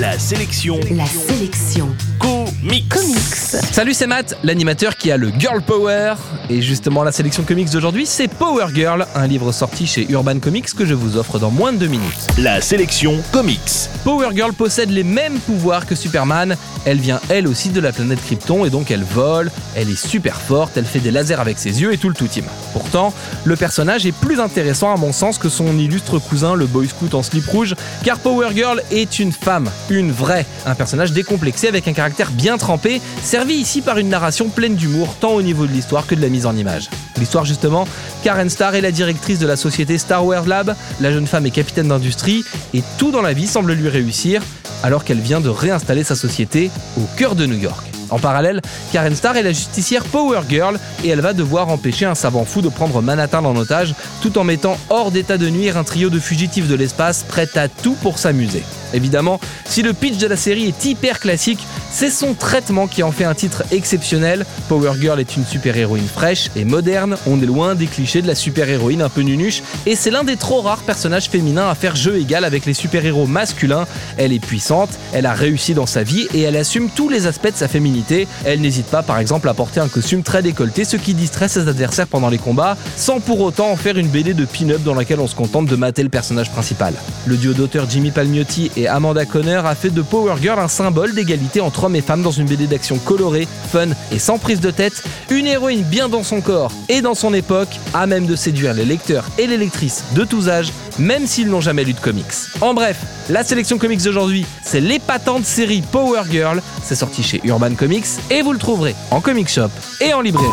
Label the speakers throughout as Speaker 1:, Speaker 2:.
Speaker 1: La sélection.
Speaker 2: La sélection.
Speaker 1: Comics.
Speaker 2: Comics.
Speaker 3: Salut, c'est Matt, l'animateur qui a le Girl Power. Et justement, la sélection comics d'aujourd'hui, c'est Power Girl, un livre sorti chez Urban Comics que je vous offre dans moins de deux minutes.
Speaker 1: La sélection Comics.
Speaker 3: Power Girl possède les mêmes pouvoirs que Superman. Elle vient elle aussi de la planète Krypton et donc elle vole, elle est super forte, elle fait des lasers avec ses yeux et tout le tout team. Pourtant, le personnage est plus intéressant à mon sens que son illustre cousin le Boy Scout en slip rouge, car Power Girl est une femme, une vraie, un personnage décomplexé avec un caractère bien trempé, servi ici par une narration pleine d'humour tant au niveau de l'histoire que de la mise en image. L'histoire justement, Karen Starr est la directrice de la société Star Wars Lab, la jeune femme est capitaine d'industrie et tout dans la vie semble lui réussir alors qu'elle vient de réinstaller sa société au cœur de New York. En parallèle, Karen Starr est la justicière Power Girl et elle va devoir empêcher un savant fou de prendre Manhattan en otage tout en mettant hors d'état de nuire un trio de fugitifs de l'espace prêts à tout pour s'amuser. Évidemment, si le pitch de la série est hyper classique, c'est son traitement qui en fait un titre exceptionnel. Power Girl est une super-héroïne fraîche et moderne, on est loin des clichés de la super-héroïne un peu nunuche, et c'est l'un des trop rares personnages féminins à faire jeu égal avec les super-héros masculins. Elle est puissante, elle a réussi dans sa vie et elle assume tous les aspects de sa féminité. Elle n'hésite pas par exemple à porter un costume très décolleté, ce qui distrait ses adversaires pendant les combats, sans pour autant en faire une BD de pin-up dans laquelle on se contente de mater le personnage principal. Le duo d'auteurs Jimmy Palmiotti et Amanda Conner a fait de Power Girl un symbole d'égalité entre hommes et femmes dans une BD d'action colorée, fun et sans prise de tête, une héroïne bien dans son corps et dans son époque, à même de séduire les lecteurs et les lectrices de tous âges, même s'ils n'ont jamais lu de comics. En bref, la sélection comics d'aujourd'hui, c'est l'épatante série Power Girl, c'est sorti chez Urban Comics et vous le trouverez en comic shop et en librairie.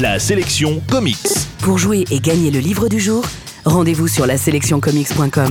Speaker 1: La sélection Comics.
Speaker 2: Pour jouer et gagner le livre du jour, rendez-vous sur la sélectioncomics.com.